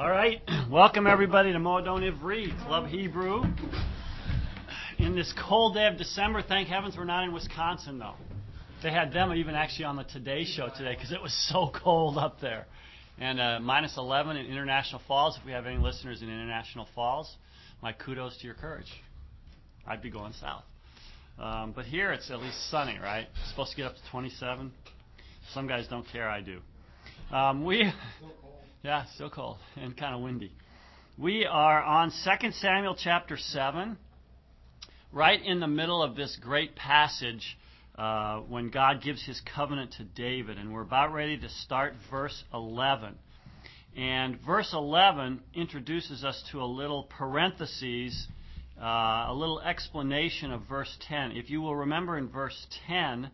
All right, welcome everybody to Modon Ivri, Club Hebrew. In this cold day of December, thank heavens we're not in Wisconsin though. They had them even actually on the Today Show today because it was so cold up there. And uh, minus 11 in International Falls. If we have any listeners in International Falls, my kudos to your courage. I'd be going south. Um, but here it's at least sunny, right? It's supposed to get up to 27. Some guys don't care. I do. Um, we, yeah, still cold and kind of windy. We are on 2 Samuel chapter 7, right in the middle of this great passage uh, when God gives his covenant to David. And we're about ready to start verse 11. And verse 11 introduces us to a little parenthesis uh, a little explanation of verse 10. If you will remember in verse 10,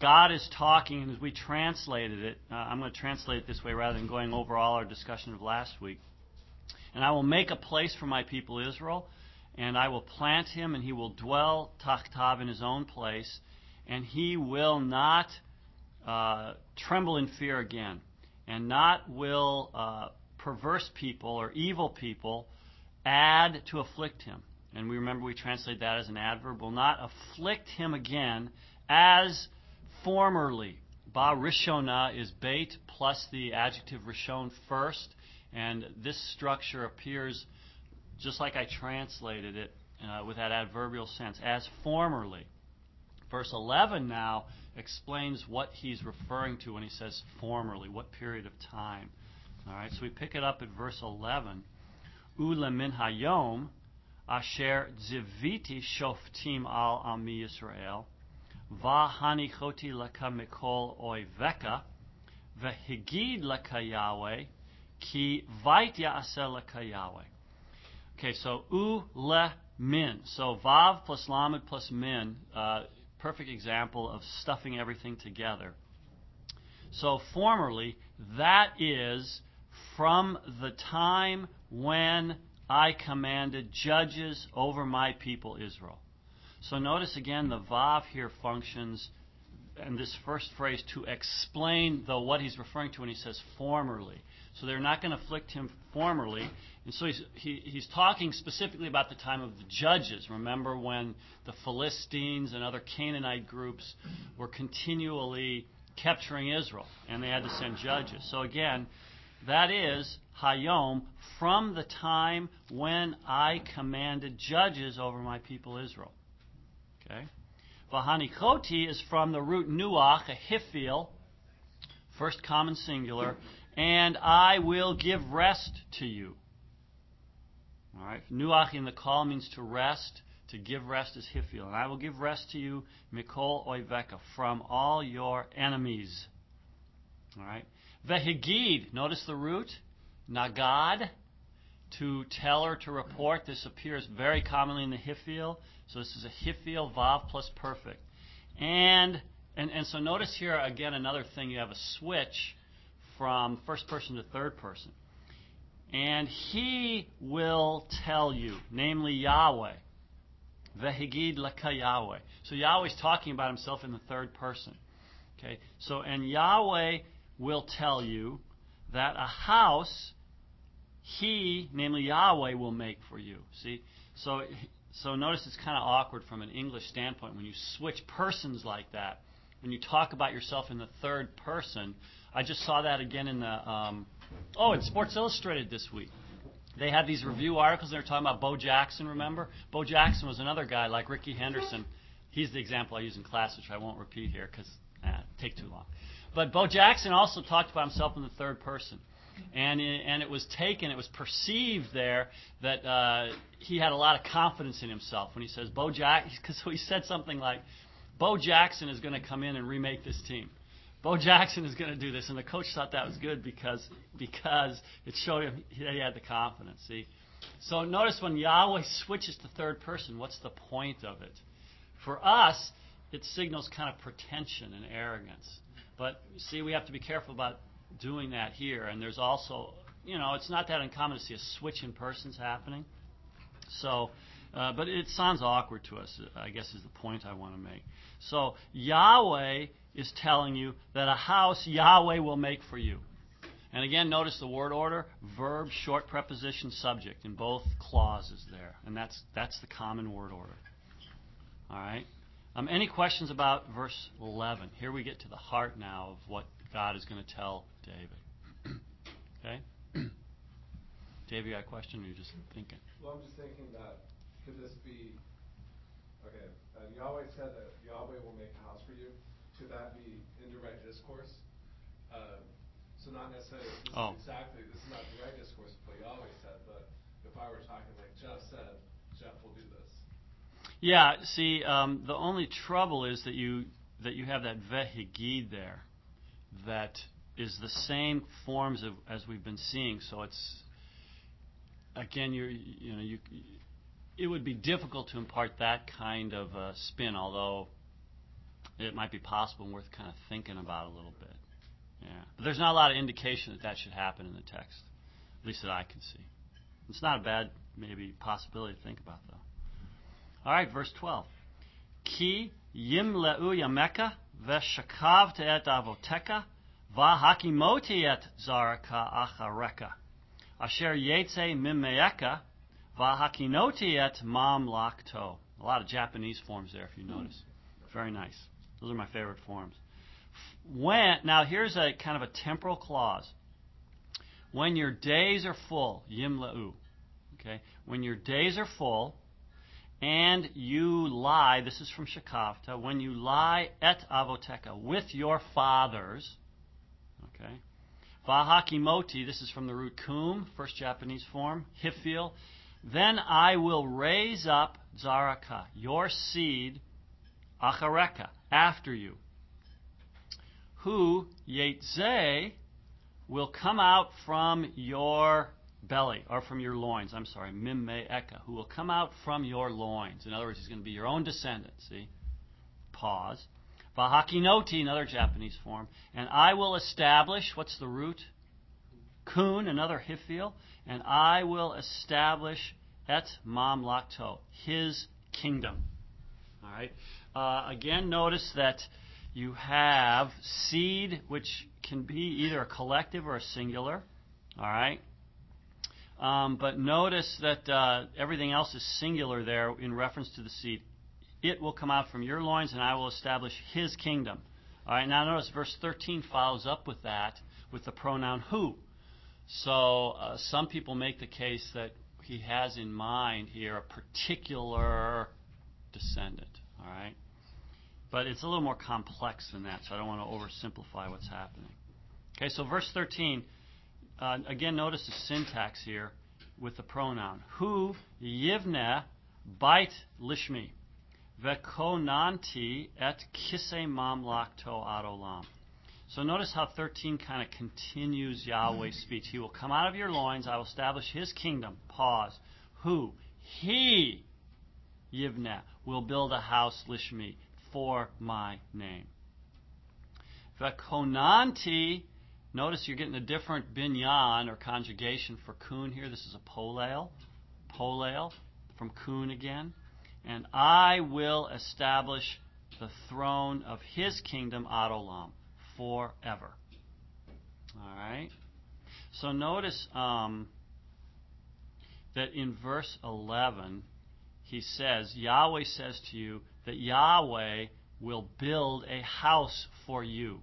God is talking, and as we translated it, uh, I'm going to translate it this way rather than going over all our discussion of last week. And I will make a place for my people Israel, and I will plant him, and he will dwell tachtav in his own place, and he will not uh, tremble in fear again, and not will uh, perverse people or evil people add to afflict him and we remember we translate that as an adverb, will not afflict him again as formerly. Ba rishona is bait plus the adjective rishon first, and this structure appears just like I translated it uh, with that adverbial sense, as formerly. Verse 11 now explains what he's referring to when he says formerly, what period of time. All right, so we pick it up at verse 11. Ula min hayom, asher ziviti shoftim al ami Yisrael, v'hanichoti laka mikol oiveka, v'higid laka Yahweh, ki vait ya'aseh laka Yahweh. Okay, so u le min. So vav plus lamed plus min, uh, perfect example of stuffing everything together. So formerly, that is from the time when I commanded judges over my people Israel. So notice again the Vav here functions in this first phrase to explain the what he's referring to when he says formerly. So they're not going to afflict him formerly. And so he's, he, he's talking specifically about the time of the judges. Remember when the Philistines and other Canaanite groups were continually capturing Israel and they had to send judges. So again, that is Hayom, from the time when I commanded judges over my people Israel. Okay? Vahanichoti is from the root nuach, a hifil, first common singular, and I will give rest to you. All right, nuach in the qal means to rest. To give rest is hifil, and I will give rest to you, mikol oiveka, from all your enemies. All right. Vehigid, notice the root nagad, to tell or to report. This appears very commonly in the Hifil. So this is a Hifil Vav plus perfect. And, and, and so notice here again another thing. You have a switch from first person to third person. And he will tell you, namely Yahweh. Vehigid laka Yahweh. So Yahweh's talking about himself in the third person. Okay. So and Yahweh will tell you that a house he, namely Yahweh, will make for you. See? So, so notice it's kind of awkward from an English standpoint when you switch persons like that. When you talk about yourself in the third person, I just saw that again in the um, oh, in Sports Illustrated this week. They had these review articles. And they were talking about Bo Jackson. Remember, Bo Jackson was another guy like Rickey Henderson. He's the example I use in class, which I won't repeat here because eh, take too long. But Bo Jackson also talked about himself in the third person and it, and it was taken, it was perceived there that uh, he had a lot of confidence in himself when he says Bo Jack, because he said something like, Bo Jackson is going to come in and remake this team. Bo Jackson is going to do this, and the coach thought that was good because because it showed him that he had the confidence. See, so notice when Yahweh switches to third person, what's the point of it? For us, it signals kind of pretension and arrogance. But see, we have to be careful about doing that here. And there's also, you know, it's not that uncommon to see a switch in persons happening. So, uh, but it sounds awkward to us, I guess is the point I want to make. So, Yahweh is telling you that a house Yahweh will make for you. And again, notice the word order, verb, short preposition, subject in both clauses there. And that's, that's the common word order. All right? Um, any questions about verse 11? Here we get to the heart now of what God is going to tell David. okay? Dave, you got a question or are you just thinking? Well, I'm just thinking that could this be okay? Uh, Yahweh said that Yahweh will make a house for you. Could that be indirect discourse? Uh, so not necessarily this oh. exactly this is not direct discourse of what Yahweh said, but if I were talking like Jeff said, Jeff will do this. Yeah. See, um, the only trouble is that you that you have that vehigid there, that is the same forms of as we've been seeing. So it's again, you you know you it would be difficult to impart that kind of uh, spin, although it might be possible and worth kind of thinking about a little bit. Yeah. But there's not a lot of indication that that should happen in the text, at least that I can see. It's not a bad, maybe, possibility to think about, though. All right, verse 12. Ki yimleu yameka veshakavte et avoteka vahakimoti et zaraka achareka asher yetze mimeeka vahakinoti et mam lakto. A lot of Japanese forms there, if you notice. Very nice. Those are my favorite forms. When now here's a kind of a temporal clause. When your days are full, yimla'u. Okay? When your days are full and you lie, this is from Shakavta, when you lie et avoteka with your fathers, okay? Vahakimoti, this is from the root kum, first Japanese form, hifil. Then I will raise up Zaraka, your seed, achareka, after you who Yetzeh will come out from your belly, or from your loins. I'm sorry, Mimme Eka, who will come out from your loins. In other words, he's going to be your own descendant. See? Pause. Vahakinoti, another Japanese form. And I will establish, what's the root? Kun, another Hifil. And I will establish Et Mam Lakto, his kingdom. All right. Uh, again, notice that you have seed, which can be either a collective or a singular. All right. Um, but notice that uh, everything else is singular there in reference to the seed. It will come out from your loins, and I will establish his kingdom. All right. Now notice verse 13 follows up with that with the pronoun who. So uh, some people make the case that he has in mind here a particular descendant. All right. But it's a little more complex than that, so I don't want to oversimplify what's happening. Okay, so verse 13, uh, again, notice the syntax here with the pronoun. Who yivne bait lishmi vekonanti et kise mam lakto adolam. So notice how 13 kind of continues Yahweh's speech. He will come out of your loins. I will establish his kingdom. Pause. Who? He, Yivne, will build a house, Lishmi for my name. Vakonanti, notice you're getting a different binyan or conjugation for kun here. This is a polel, polel from kun again. And I will establish the throne of his kingdom, Adolam, forever. All right? So notice um, that in verse 11, he says, Yahweh says to you, that Yahweh will build a house for you.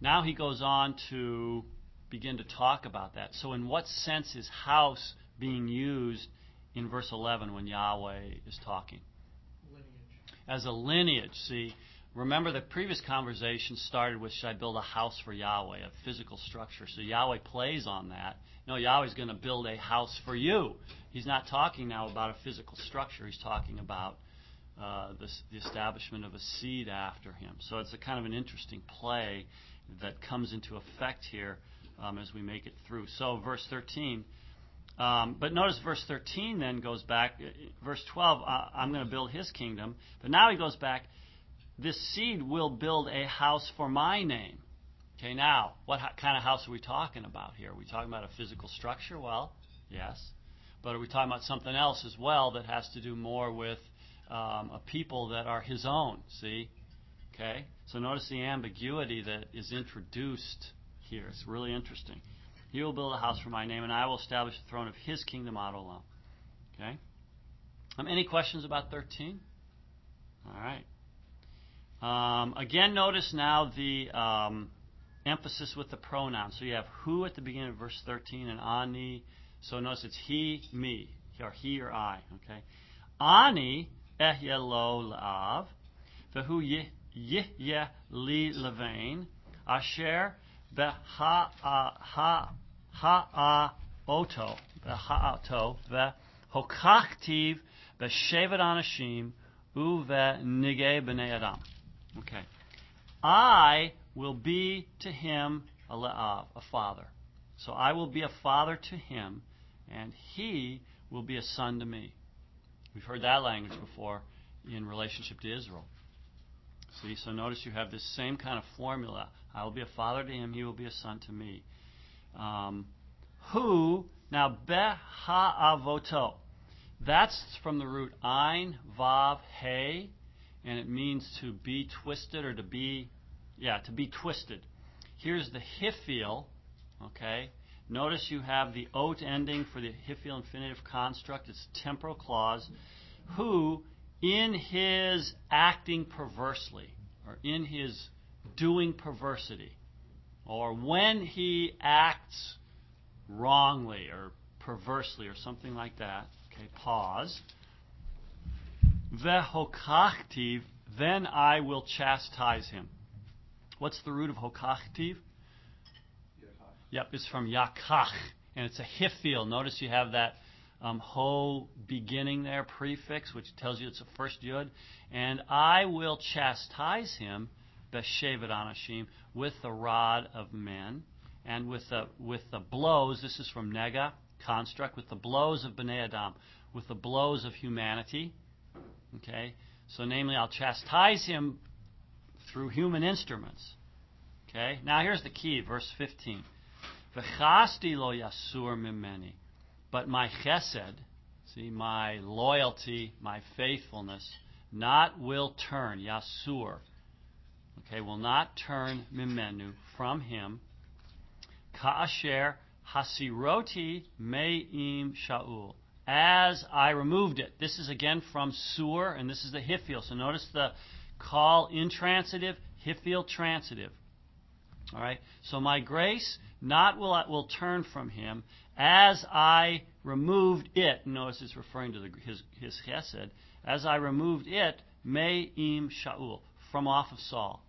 Now he goes on to begin to talk about that. So, in what sense is house being used in verse 11 when Yahweh is talking? Lineage. As a lineage. See, remember the previous conversation started with should I build a house for Yahweh, a physical structure. So Yahweh plays on that. No, Yahweh's going to build a house for you. He's not talking now about a physical structure. He's talking about uh, the, the, establishment of a seed after him. So it's a kind of an interesting play that comes into effect here um, as we make it through. So verse 13. Um, but notice verse 13 then goes back. Uh, verse 12, uh, I'm going to build his kingdom. But now he goes back. This seed will build a house for my name. Okay, now, what kind of house are we talking about here? Are we talking about a physical structure? Well, yes. But are we talking about something else as well that has to do more with um, a people that are his own. See? Okay? So notice the ambiguity that is introduced here. It's really interesting. He will build a house for my name, and I will establish the throne of his kingdom ad olam. Okay? Um, any questions about 13? All right. Um, again, notice now the um, emphasis with the pronoun. So you have who at the beginning of verse 13 and ani. So notice it's he, me, or he or I. Okay. Ani ehye lo la'av, v'hu yihye li levain, asher beha ha ha oto, beha v'hokachtiv b'shevet anashim uve nige b'nei adam. Okay. I will be to him a, uh, a father. So I will be a father to him, and he will be a son to me. We've heard that language before in relationship to Israel. See, so notice you have this same kind of formula. I will be a father to him, he will be a son to me. Um, who, now, beha'avoto. That's from the root ein, vav, he, and it means to be twisted or to be, yeah, to be twisted. Here's the hifil, okay? Notice you have the ot ending for the hifil infinitive construct. It's temporal clause. Who, in his acting perversely, or in his doing perversity, or when he acts wrongly or perversely or something like that, okay, pause Vehokachtiv, then I will chastise him. What's the root of hokachtiv? Yep, it's from yakach, and it's a hifil. Notice you have that um, ho beginning there, prefix, which tells you it's a first yud. And I will chastise him, beshevet anashim, with the rod of men, and with the with the blows. This is from nega construct, with the blows of bnei adam, with the blows of humanity. Okay? So, namely, I'll chastise him through human instruments. Okay? Now, here's the key, verse 15. V'chasti lo yasur mimeni. But my chesed, see, my loyalty, my faithfulness, not will turn, yasur, okay, will not turn mimenu from him. Ka'asher hasiroti me'im sha'ul as I removed it. This is again from Sur, and this is the Hifil. So notice the qal intransitive, Hifil transitive. All right. So my grace not will will turn from him as I removed it. Notice it's referring to the, his his chesed. As I removed it, me'im Shaul from off of Saul.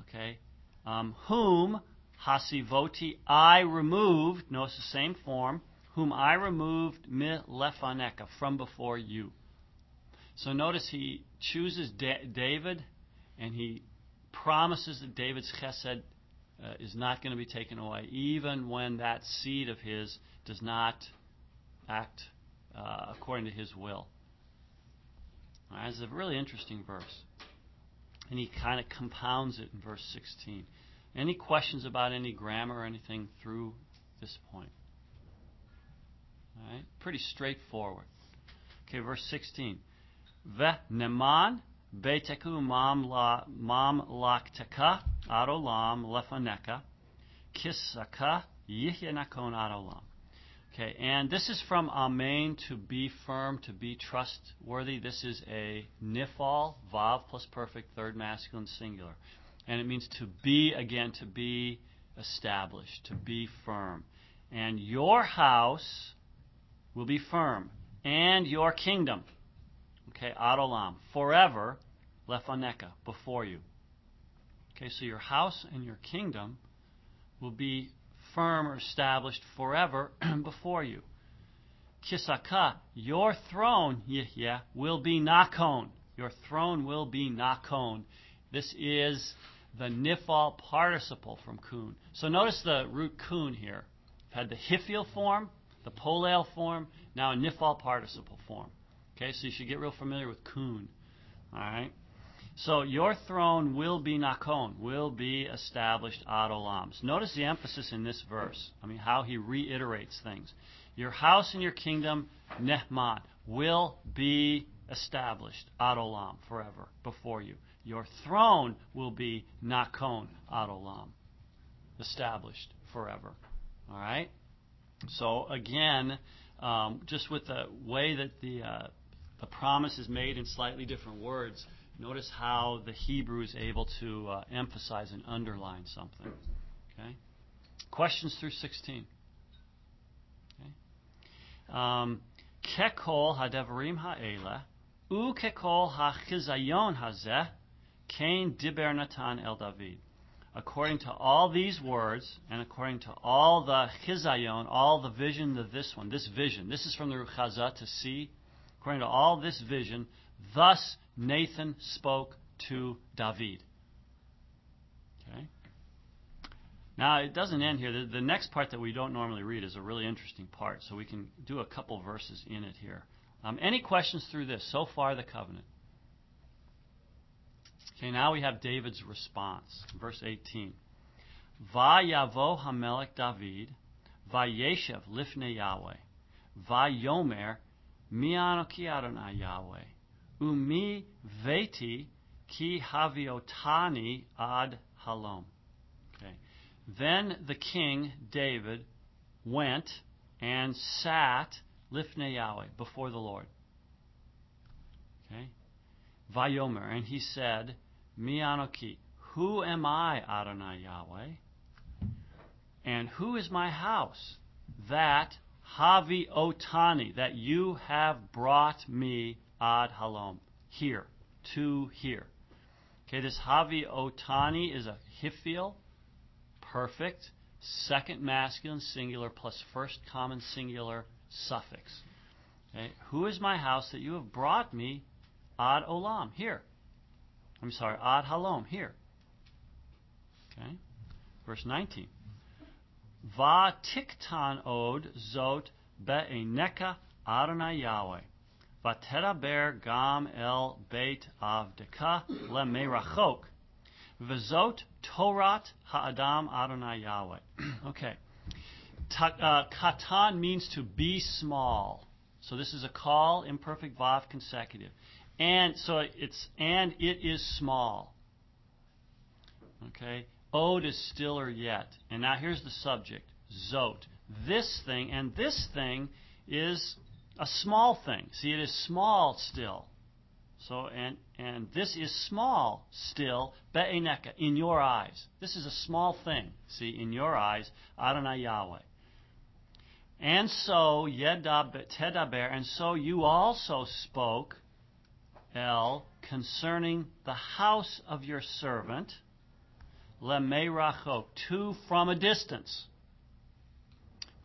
Okay. Um, whom Hasivoti, I removed, notice the same form, whom I removed mi lefaneka, from before you. So notice he chooses da- David and he promises that David's chesed uh, is not going to be taken away, even when that seed of his does not act uh, according to his will. Right, it's a really interesting verse. And he kind of compounds it in verse 16. Any questions about any grammar or anything through this point? All right, pretty straightforward. Okay, verse 16. Ve neman beteku mam la mam lakteka adolam lefaneka kisaka yihyanakon adolam. Okay, and this is from amen to be firm, to be trustworthy. This is a nifal, vav plus perfect, third masculine singular. And it means to be, again, to be established, to be firm. And your house will be firm, and your kingdom, okay, Adolam, forever, lefaneka, before you. Okay, so your house and your kingdom will be firm or established forever before you. Kisaka, your throne, yeah, will be nakon. Your throne will be nakon. This is the nifal participle from kun. So notice the root kun here. Had the hifil form, the polel form, now a nifal participle form. Okay, so you should get real familiar with kun. All right. So your throne will be nakon, will be established ad olam. Notice the emphasis in this verse. I mean, how he reiterates things. Your house and your kingdom, nehman, will be established ad olam forever before you. your throne will be nakon ad olam, established forever. All right. So again, um, just with the way that the uh, the promise is made in slightly different words, notice how the Hebrew is able to uh, emphasize and underline something. Okay. Questions through 16. Okay. Um, kekol hadevarim ha'ela u kekol hachizayon hazeh Cain diber Natan el David. According to all these words, and according to all the chizayon, all the vision of this one, this vision, this is from the Ruchaza to see. According to all this vision, thus Nathan spoke to David. Okay. Now it doesn't end here. The, the next part that we don't normally read is a really interesting part, so we can do a couple verses in it here. Um, any questions through this? So far, the covenant. Okay, now we have David's response. Verse 18. Vayavo Hamelech David, Vayeshev Lifnei Yahweh, Vayomer Mianoki Adonai Yahweh, Umi Veti Ki Haviotani Ad Halom. Okay. Then the king, David, went and sat Lifnei Yahweh, before the Lord. Okay. Vayomer, and he said, Mianoki, who am I, Adonai Yahweh? And who is my house? That Havi Otani, that you have brought me ad halom, here, to here. Okay, this Havi Otani is a hifil, perfect, second masculine singular plus first common singular suffix. Okay, who is my house that you have brought me ad olam, here? I'm sorry, ad halom, here. Okay? Verse 19. Va tiktan od zot be'eneka Adonai Yahweh. Vateraber gam el beit avdeka lemerachok. V'zot Torat ha'adam Adonai Yahweh. okay. Ta, uh, katan means to be small. So this is a qal, imperfect vav consecutive. And so it's and it is small. Okay? Ode is stiller yet. And now here's the subject. Zot. This thing and this thing is a small thing. See, it is small still. So and and this is small still, be'eneka, in your eyes. This is a small thing. See, in your eyes, Adonai Yahweh. And so yedab tedaber, and so you also spoke El concerning the house of your servant, lemeirachok, to from a distance.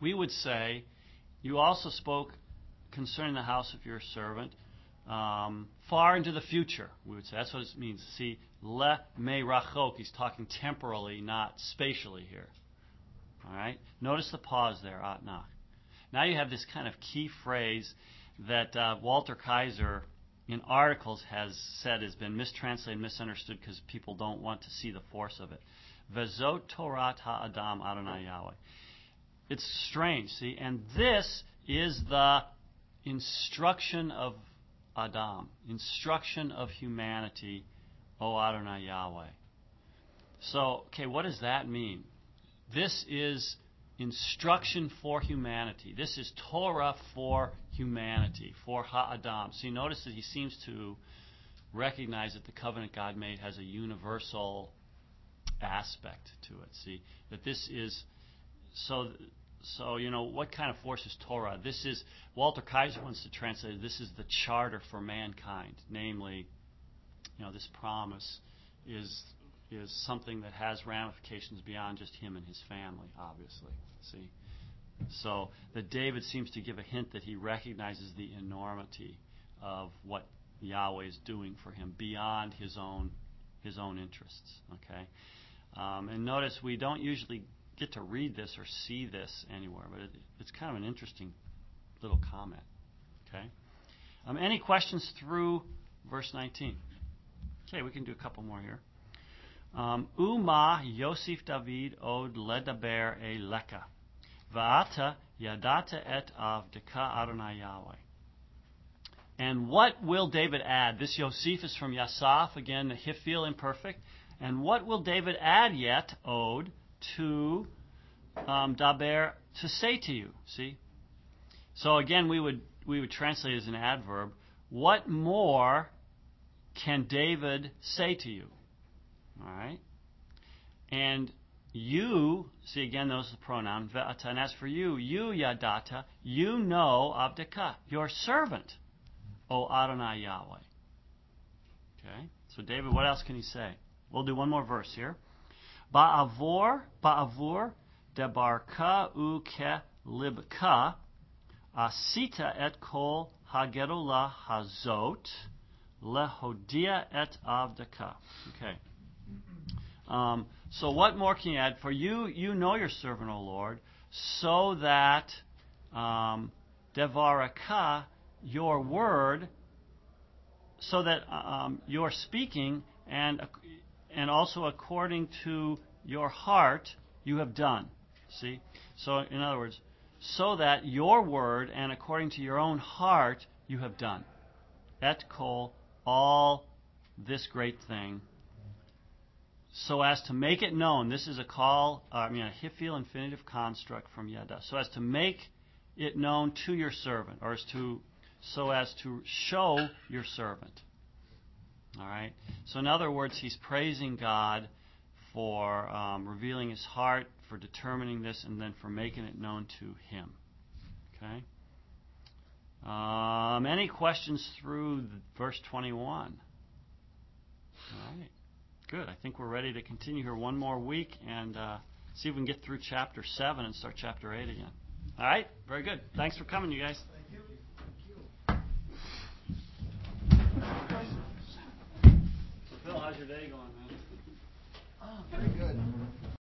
We would say, you also spoke concerning the house of your servant um, far into the future. We would say that's what it means. See, le me rachok. He's talking temporally, not spatially here. All right. Notice the pause there, atnach. Now you have this kind of key phrase that uh, Walter Kaiser in articles has said has been mistranslated, misunderstood because people don't want to see the force of it. Vezot Torat Ha'adam Adonai Yahweh. It's strange, see, and this is the instruction of Adam, instruction of humanity, O Adonai Yahweh. So, okay, what does that mean? This is instruction for humanity. This is Torah for humanity, for Ha'adam. So you notice that he seems to recognize that the covenant God made has a universal aspect to it. See, that this is so. So you know what kind of force is Torah? This is Walter Kaiser wants to translate. This is the charter for mankind, namely, you know, this promise is is something that has ramifications beyond just him and his family, obviously. See? So that David seems to give a hint that he recognizes the enormity of what Yahweh is doing for him beyond his own his own interests. Okay, um, and notice we don't usually get to read this or see this anywhere, but it, it's kind of an interesting little comment. Okay, um, any questions through verse 19? Okay, we can do a couple more here. Um, Uma Yosef David od ledaber leka. Va'ata yadata et avdeka Adonai Yahweh. And what will David add? This Josephus from Yasaph, again, the Hiphil imperfect. And what will David add yet, ode, to um, Daber, to say to you? See? So again, we would, we would translate as an adverb. What more can David say to you? All right? And you, see again, those are the pronoun. And as for you, you yadata, you know abdika, your servant, O Adonai Yahweh. Okay? So David, what else can he say? We'll do one more verse here. Ba'avor, ba'avur, debarka uke libka, asita et kol hagedolah hazot, lehodia et avdaka. Okay. Um, so what more can you add? For you, you know your servant, O Lord, so that um, devaraka, your word, so that um, your speaking and and also according to your heart you have done. See, so in other words, so that your word and according to your own heart you have done. Et kol, all this great thing so as to make it known. This is a qal, uh, I mean, a Hiphil infinitive construct from Yada. So as to make it known to your servant, or as to, so as to show your servant. All right. So in other words, he's praising God for um, revealing his heart, for determining this, and then for making it known to him. Okay. Um, any questions through verse 21? All right. Good. I think we're ready to continue here one more week and uh, see if we can get through chapter 7 and start chapter 8 again. All right? Very good. Thanks for coming, you guys. how's your day going, man? Oh, pretty good.